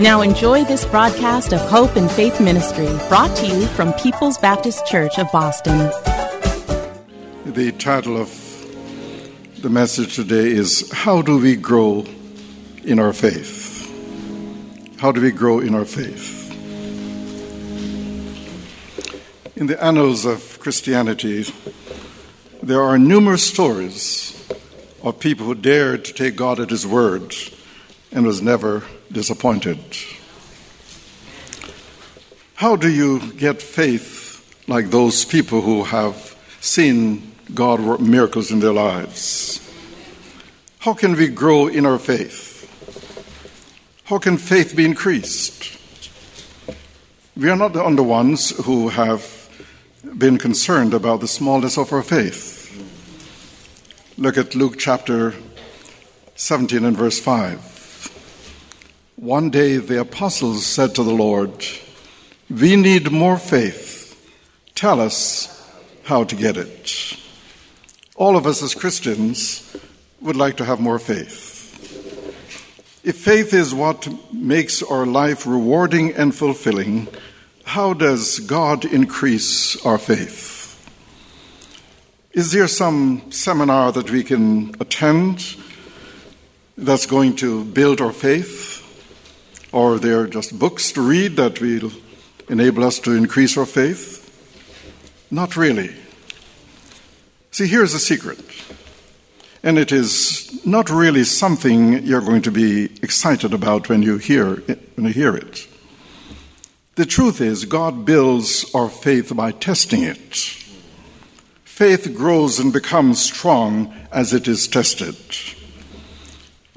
Now enjoy this broadcast of Hope and Faith Ministry, brought to you from People's Baptist Church of Boston. The title of the message today is How Do We Grow in Our Faith? How do we grow in our faith? In the annals of Christianity, there are numerous stories of people who dared to take God at His word and was never disappointed. How do you get faith like those people who have seen God work miracles in their lives? How can we grow in our faith? How can faith be increased? We are not the only ones who have been concerned about the smallness of our faith. Look at Luke chapter 17 and verse 5. One day the apostles said to the Lord, We need more faith. Tell us how to get it. All of us as Christians would like to have more faith. If faith is what makes our life rewarding and fulfilling, how does God increase our faith? Is there some seminar that we can attend that's going to build our faith? Or they're just books to read that will enable us to increase our faith? Not really. See, here's a secret. And it is not really something you're going to be excited about when you hear it, when you hear it. The truth is, God builds our faith by testing it. Faith grows and becomes strong as it is tested.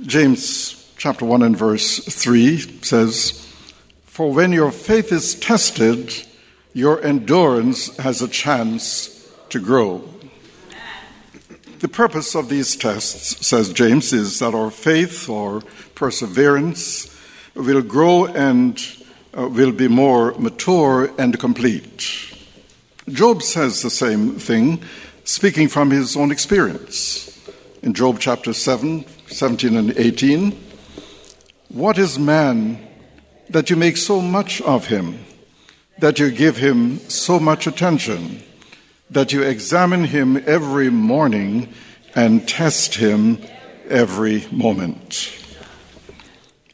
James chapter 1 and verse 3 says, For when your faith is tested, your endurance has a chance to grow. The purpose of these tests, says James, is that our faith or perseverance will grow and uh, will be more mature and complete. Job says the same thing, speaking from his own experience. In Job chapter 7, 17 and 18, what is man that you make so much of him, that you give him so much attention, that you examine him every morning and test him every moment?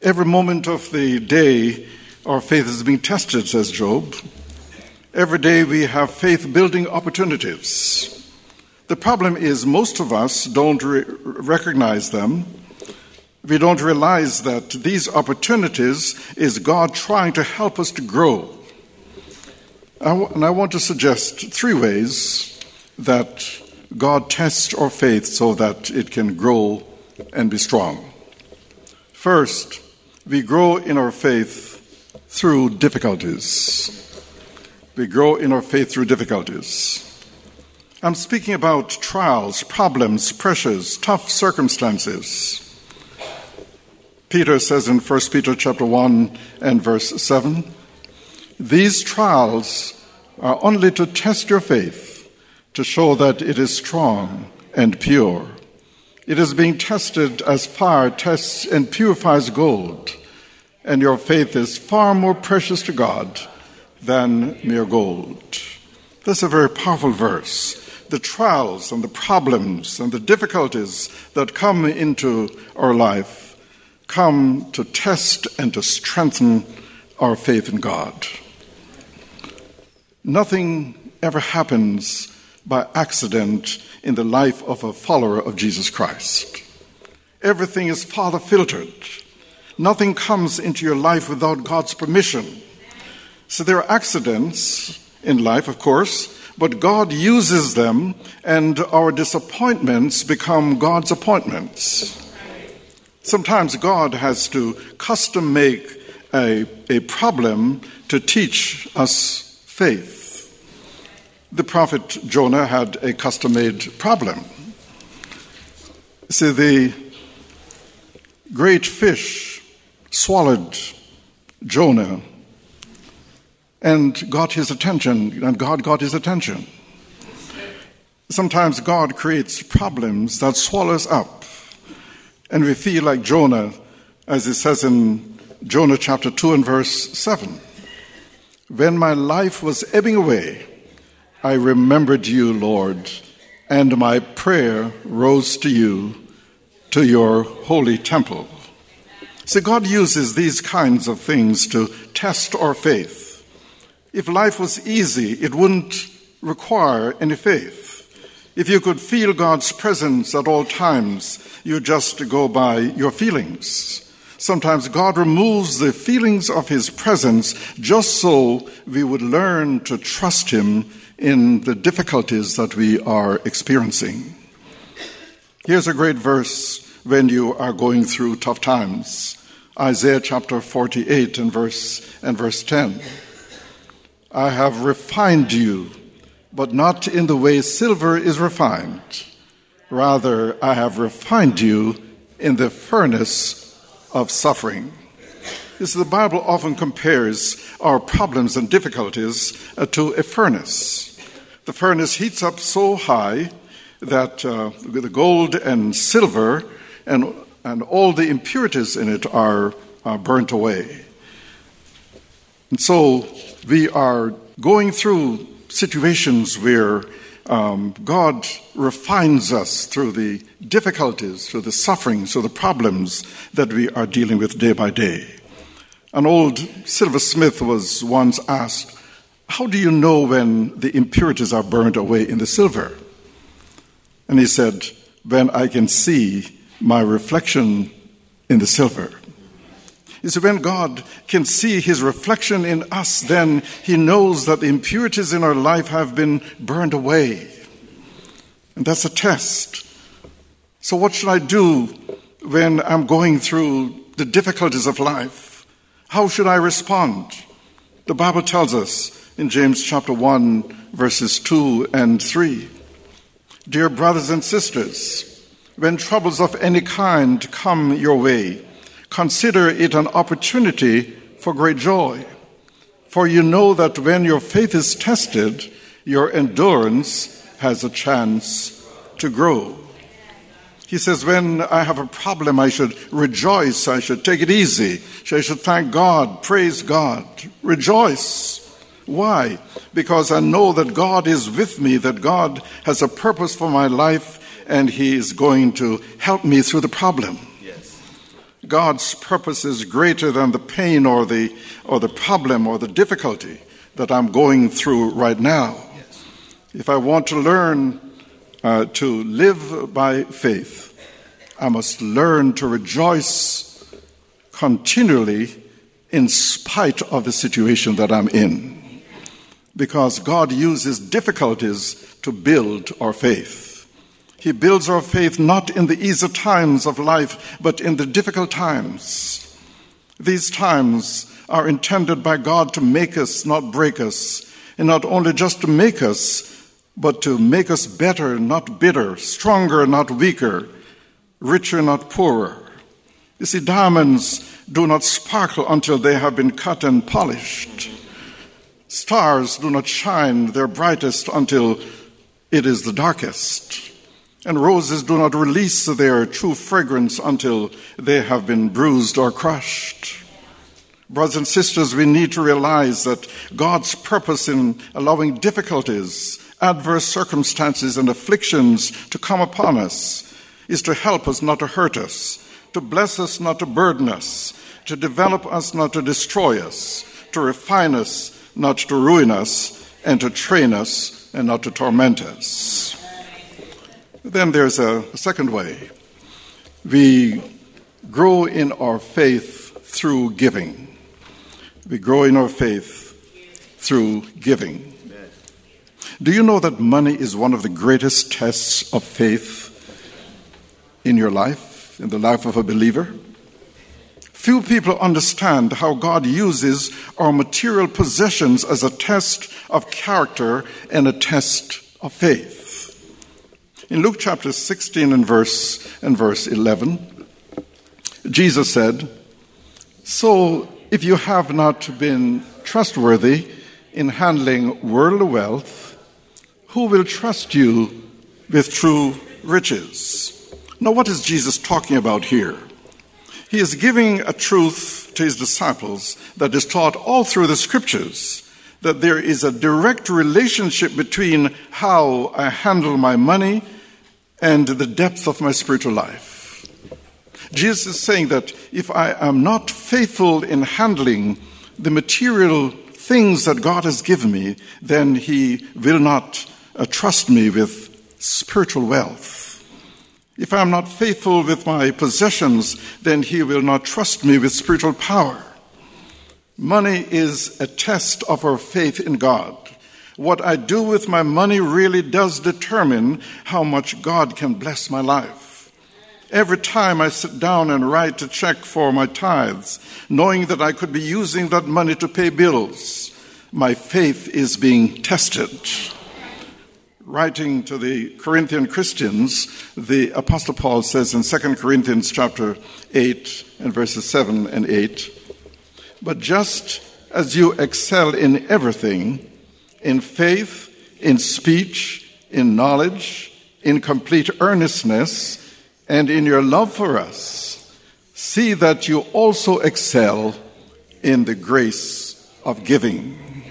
Every moment of the day, our faith is being tested, says Job. Every day we have faith building opportunities. The problem is, most of us don't re- recognize them we don't realize that these opportunities is God trying to help us to grow. and I want to suggest three ways that God tests our faith so that it can grow and be strong. First, we grow in our faith through difficulties. We grow in our faith through difficulties. I'm speaking about trials, problems, pressures, tough circumstances. Peter says in 1 Peter chapter 1 and verse 7, these trials are only to test your faith, to show that it is strong and pure. It is being tested as fire tests and purifies gold, and your faith is far more precious to God than mere gold. That's a very powerful verse. The trials and the problems and the difficulties that come into our life come to test and to strengthen our faith in God. Nothing ever happens by accident in the life of a follower of Jesus Christ. Everything is Father filtered. Nothing comes into your life without God's permission. So there are accidents in life, of course, but God uses them, and our disappointments become God's appointments. Sometimes God has to custom make a, a problem to teach us faith. The prophet Jonah had a custom made problem. See, the great fish swallowed Jonah and got his attention, and God got his attention. Sometimes God creates problems that swallow us up, and we feel like Jonah, as it says in Jonah chapter 2 and verse 7. When my life was ebbing away, I remembered you, Lord, and my prayer rose to you, to your holy temple. See, God uses these kinds of things to test our faith. If life was easy, it wouldn't require any faith. If you could feel God's presence at all times, you just go by your feelings. Sometimes God removes the feelings of His presence just so we would learn to trust Him in the difficulties that we are experiencing. Here's a great verse when you are going through tough times. Isaiah chapter 48 and verse, and verse 10. I have refined you, but not in the way silver is refined. Rather, I have refined you in the furnace of suffering. This, the Bible often compares our problems and difficulties uh, to a furnace. The furnace heats up so high that uh, the gold and silver and, and all the impurities in it are, are burnt away. And so we are going through situations where um, God refines us through the difficulties, through the sufferings, through the problems that we are dealing with day by day. An old silversmith was once asked, How do you know when the impurities are burned away in the silver? And he said, When I can see my reflection in the silver is when God can see his reflection in us, then he knows that the impurities in our life have been burned away. And that's a test. So, what should I do when I'm going through the difficulties of life? How should I respond? The Bible tells us in James chapter 1, verses 2 and 3. Dear brothers and sisters, when troubles of any kind come your way, consider it an opportunity for great joy. For you know that when your faith is tested, your endurance has a chance to grow. He says, When I have a problem, I should rejoice, I should take it easy, I should thank God, praise God, rejoice. Why? Because I know that God is with me, that God has a purpose for my life, and He is going to help me through the problem. God's purpose is greater than the pain or the, or the problem or the difficulty that I'm going through right now. Yes. If I want to learn uh, to live by faith, I must learn to rejoice continually in spite of the situation that I'm in. Because God uses difficulties to build our faith. He builds our faith not in the easy times of life, but in the difficult times. These times are intended by God to make us, not break us, and not only just to make us, but to make us better, not bitter, stronger, not weaker, richer, not poorer. You see, diamonds do not sparkle until they have been cut and polished. Stars do not shine their brightest until it is the darkest. And roses do not release their true fragrance until they have been bruised or crushed. Brothers and sisters, we need to realize that God's purpose in allowing difficulties, adverse circumstances, and afflictions to come upon us is to help us, not to hurt us, to bless us, not to burden us, to develop us, not to destroy us, to refine us, not to ruin us, and to train us and not to torment us. Then there's a, second way. We grow in our faith through giving. We grow in our faith through giving. Do you know that money is one of the greatest tests of faith in your life, in the life of a believer? Few people understand how God uses our material possessions as a test of character and a test of faith. In Luke chapter 16 and verse and verse 11, Jesus said, "So if you have not been trustworthy in handling worldly wealth, who will trust you with true riches?" Now what is Jesus talking about here? He is giving a truth to his disciples that is taught all through the scriptures that there is a direct relationship between how I handle my money and the depth of my spiritual life. Jesus is saying that if I am not faithful in handling the material things that God has given me, then He will not uh, trust me with spiritual wealth. If I am not faithful with my possessions, then He will not trust me with spiritual power. Money is a test of our faith in God. What I do with my money really does determine how much God can bless my life. Every time I sit down and write a check for my tithes, knowing that I could be using that money to pay bills, my faith is being tested writing to the Corinthian Christians, the Apostle Paul says in 2 Corinthians chapter 8 and verses 7 and 8, But just as you excel in everything, in faith, in speech, in knowledge, in complete earnestness, and in your love for us, see that you also excel in the grace of giving.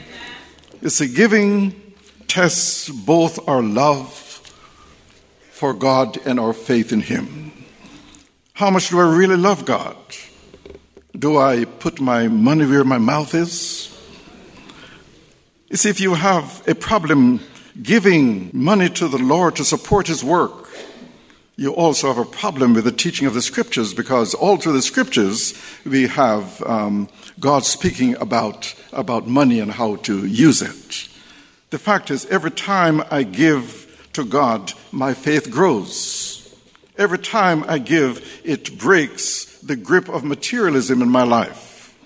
It's a giving tests both our love for God and our faith in Him. How much do I really love God? Do I put my money where my mouth is? You see, if you have a problem giving money to the Lord to support His work, you also have a problem with the teaching of the scriptures because all through the scriptures we have um, God speaking about, about money and how to use it. The fact is, every time I give to God, my faith grows. Every time I give, it breaks the grip of materialism in my life.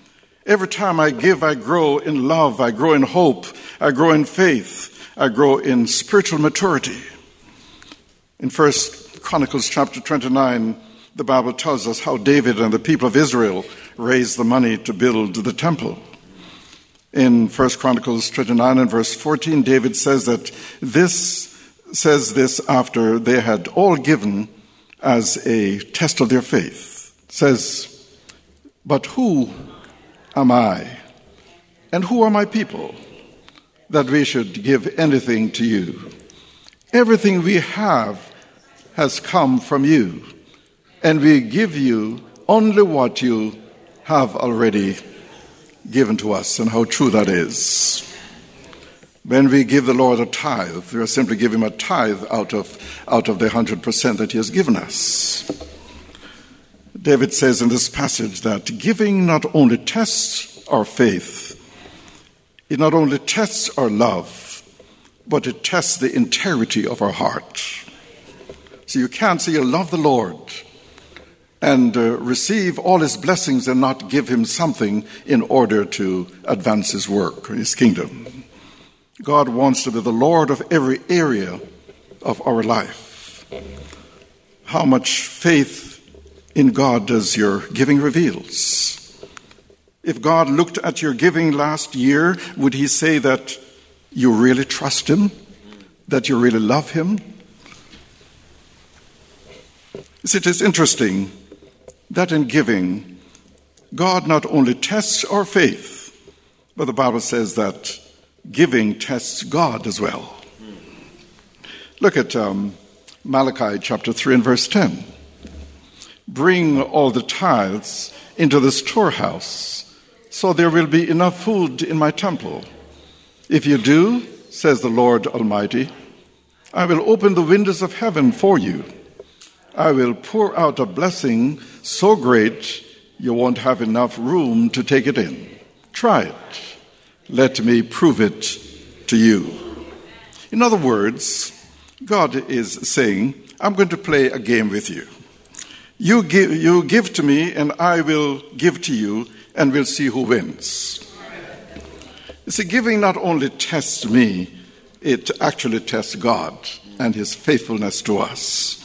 Every time I give, I grow in love, I grow in hope, I grow in faith, I grow in spiritual maturity. In First Chronicles chapter 29, the Bible tells us how David and the people of Israel raised the money to build the temple in 1 Chronicles 29 and verse 14, David says that this says this after they had all given as a test of their faith. Says, But who am I? And who are my people that we should give anything to you? Everything we have has come from you, and we give you only what you have already given to us and how true that is. When we give the Lord a tithe, we are simply giving him a tithe out of, out of the 100% that he has given us. David says in this passage that giving not only tests our faith, it not only tests our love, but it tests the integrity of our heart. So you can't say you love the Lord and uh, receive all his blessings and not give him something in order to advance his work, his kingdom. God wants to be the Lord of every area of our life. How much faith in God does your giving reveals? If God looked at your giving last year, would he say that you really trust him? That you really love him? It is interesting that in giving, God not only tests our faith, but the Bible says that giving tests God as well. Look at um, Malachi chapter 3 and verse 10. Bring all the tithes into the storehouse, so there will be enough food in my temple. If you do, says the Lord Almighty. I will open the windows of heaven for you. I will pour out a blessing so great you won't have enough room to take it in. Try it. Let me prove it to you. In other words, God is saying, I'm going to play a game with you. You give, you give to me, and I will give to you, and we'll see who wins. You see, giving not only tests me, it actually tests God and His faithfulness to us.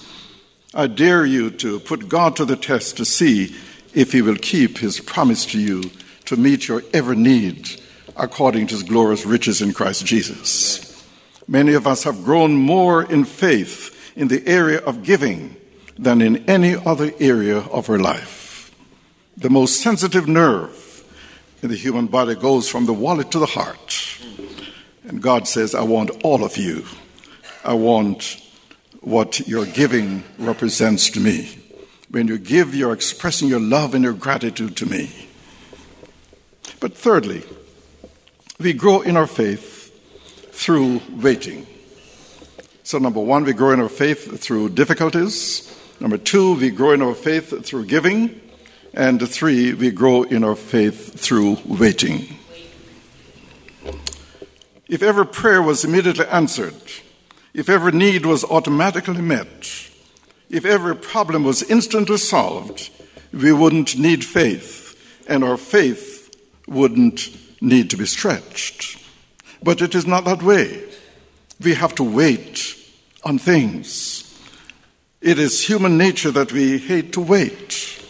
I dare you to put God to the test to see if He will keep His promise to you to meet your every need according to His glorious riches in Christ Jesus. Many of us have grown more in faith in the area of giving than in any other area of her life. The most sensitive nerve in the human body goes from the wallet to the heart. And God says, I want all of you. I want what your giving represents to me. When you give, you're expressing your love and your gratitude to me. But thirdly, we grow in our faith through waiting. So, number one, we grow in our faith through difficulties. Number two, we grow in our faith through giving. And three, we grow in our faith through waiting. If every prayer was immediately answered, if every need was automatically met, if every problem was instantly solved, we wouldn't need faith, and our faith wouldn't need to be stretched. But it is not that way. We have to wait on things. It is human nature that we hate to wait.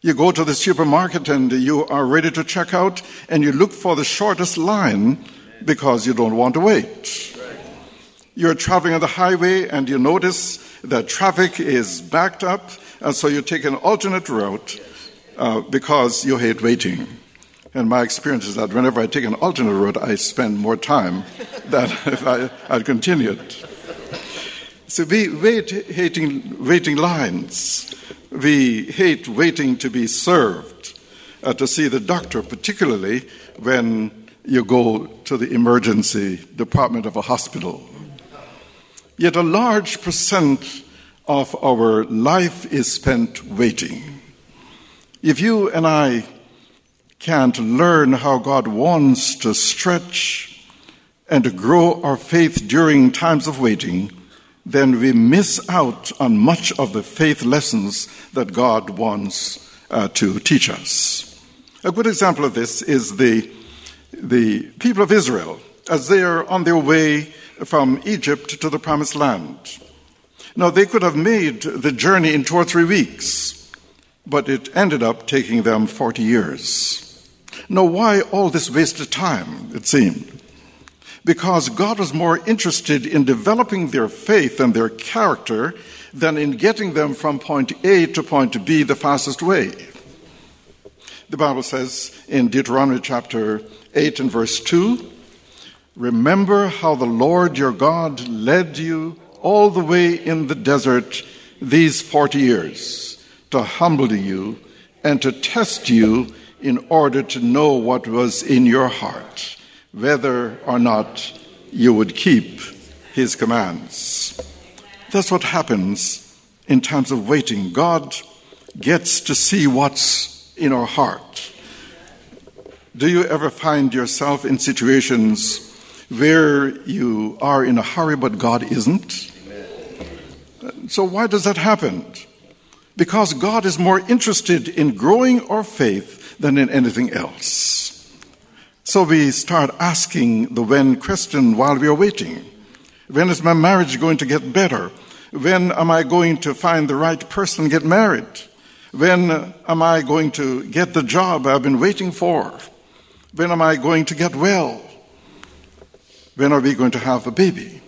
You go to the supermarket and you are ready to check out, and you look for the shortest line because you don't want to wait. You're traveling on the highway and you notice that traffic is backed up, and so you take an alternate route uh, because you hate waiting. And my experience is that whenever I take an alternate route, I spend more time than if I had continued. So we wait hating waiting lines. We hate waiting to be served, uh, to see the doctor, particularly when you go to the emergency department of a hospital. Yet a large percent of our life is spent waiting. If you and I can't learn how God wants to stretch and to grow our faith during times of waiting, then we miss out on much of the faith lessons that God wants uh, to teach us. A good example of this is the, the people of Israel as they are on their way from Egypt to the promised land. Now, they could have made the journey in two or three weeks, but it ended up taking them 40 years. Now, why all this wasted time, it seemed? Because God was more interested in developing their faith and their character than in getting them from point A to point B the fastest way. The Bible says in Deuteronomy chapter 8 and verse 2 Remember how the Lord your God led you all the way in the desert these 40 years to humble you and to test you in order to know what was in your heart whether or not you would keep his commands. That's what happens in times of waiting. God gets to see what's in our heart. Do you ever find yourself in situations where you are in a hurry but God isn't? So, why does that happen? Because God is more interested in growing our faith than in anything else. So we start asking the when question while we are waiting. When is my marriage going to get better? When am I going to find the right person get married? When am I going to get the job I've been waiting for? When am I going to get well? When are we going to have a baby?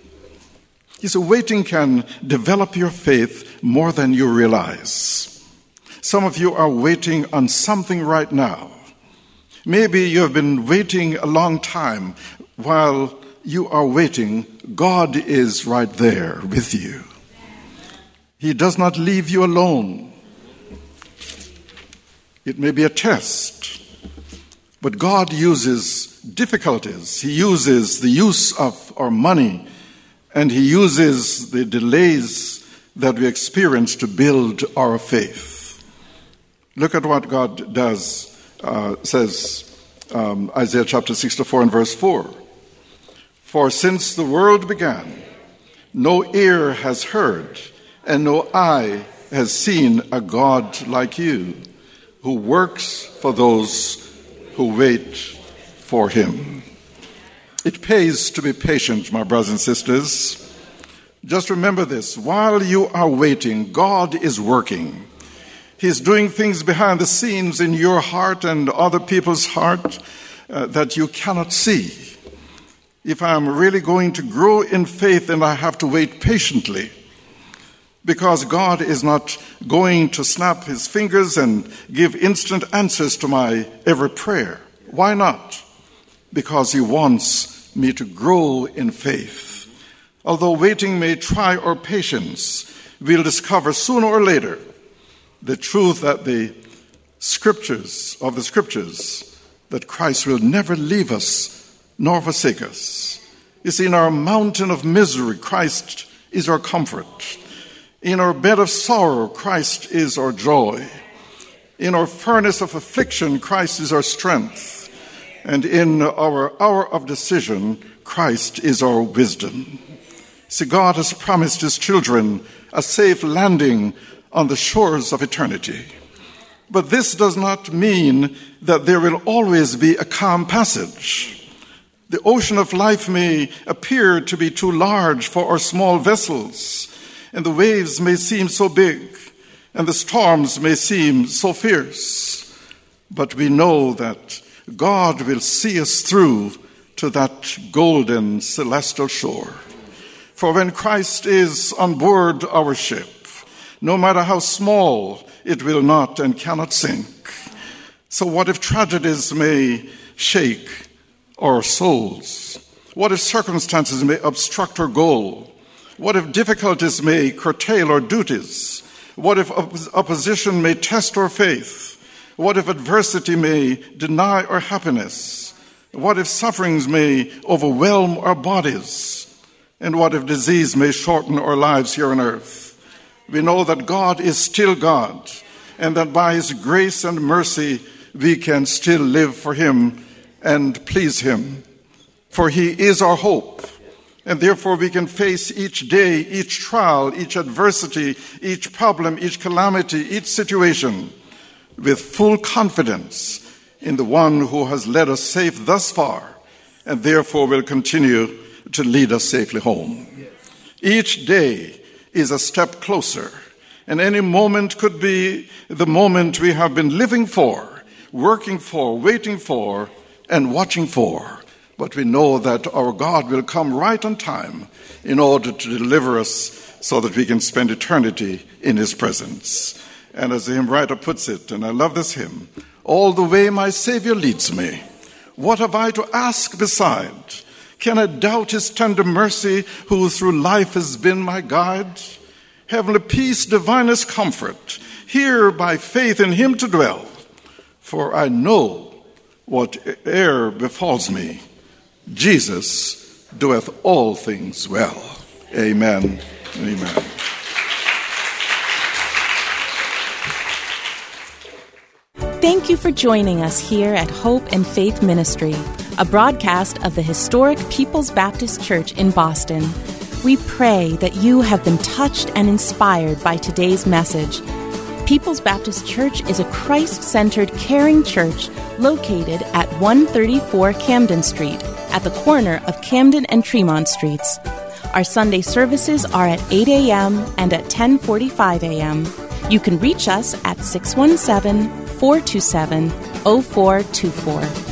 You see, waiting can develop your faith more than you realize. Some of you are waiting on something right now Maybe you have been waiting a long time. While you are waiting, God is right there with you. He does not leave you alone. It may be a test. But God uses difficulties. He uses the use of our money and He uses the delays that we experience to build our faith. Look at what God does, says um, Isaiah chapter 64 and verse 4. For since the world began, no ear has heard, and no eye has seen a God like you, who works for those who wait for him. It pays to be patient, my brothers and sisters. Just remember this while you are waiting, God is working. He's doing things behind the scenes in your heart and other people's heart uh, that you cannot see. If I'm really going to grow in faith, then I have to wait patiently because God is not going to snap his fingers and give instant answers to my every prayer. Why not? Because he wants me to grow in faith. Although waiting may try our patience, we'll discover sooner or later the truth that the scriptures of the scriptures that Christ will never leave us nor forsake us. You see, in our mountain of misery, Christ is our comfort. In our bed of sorrow, Christ is our joy. In our furnace of affliction, Christ is our strength. And in our hour of decision, Christ is our wisdom. See, God has promised His children a safe landing on the shores of eternity. But this does not mean that there will always be a calm passage. The ocean of life may appear to be too large for our small vessels and the waves may seem so big, and the storms may seem so fierce, but we know that God will see us through to that golden celestial shore. For when Christ is on board our ship, no matter how small, it will not and cannot sink. So, what if tragedies may shake our souls? What if circumstances may obstruct our goal? What if difficulties may curtail our duties? What if opposition may test our faith? What if adversity may deny our happiness? What if sufferings may overwhelm our bodies? And what if disease may shorten our lives here on earth? We know that God is still God, and that by His grace and mercy we can still live for Him and please Him. For He is our hope. And therefore, we can face each day, each trial, each adversity, each problem, each calamity, each situation with full confidence in the one who has led us safe thus far and therefore will continue to lead us safely home. Each day is a step closer, and any moment could be the moment we have been living for, working for, waiting for, and watching for but we know that our God will come right on time in order to deliver us so that we can spend eternity in His presence. And as the hymn writer puts it, and I love this hymn, all the way my Savior leads me, what have I to ask beside? Can I doubt His tender mercy, who through life has been my guide? Heavenly peace, divinest comfort, here by faith in Him to dwell, for I know whate'er befalls me Jesus doeth all things well. Amen amen. Thank you for joining us here at Hope and Faith Ministry, a broadcast of the historic People's Baptist Church in Boston. We pray that you have been touched and inspired by today's message. People's Baptist Church is a Christ centered, caring church located at 134 Camden Street at the corner of Camden and Tremont Streets. Our Sunday services are at 8 a.m. and at 10:45 a.m. You can reach us at 617-427-0424.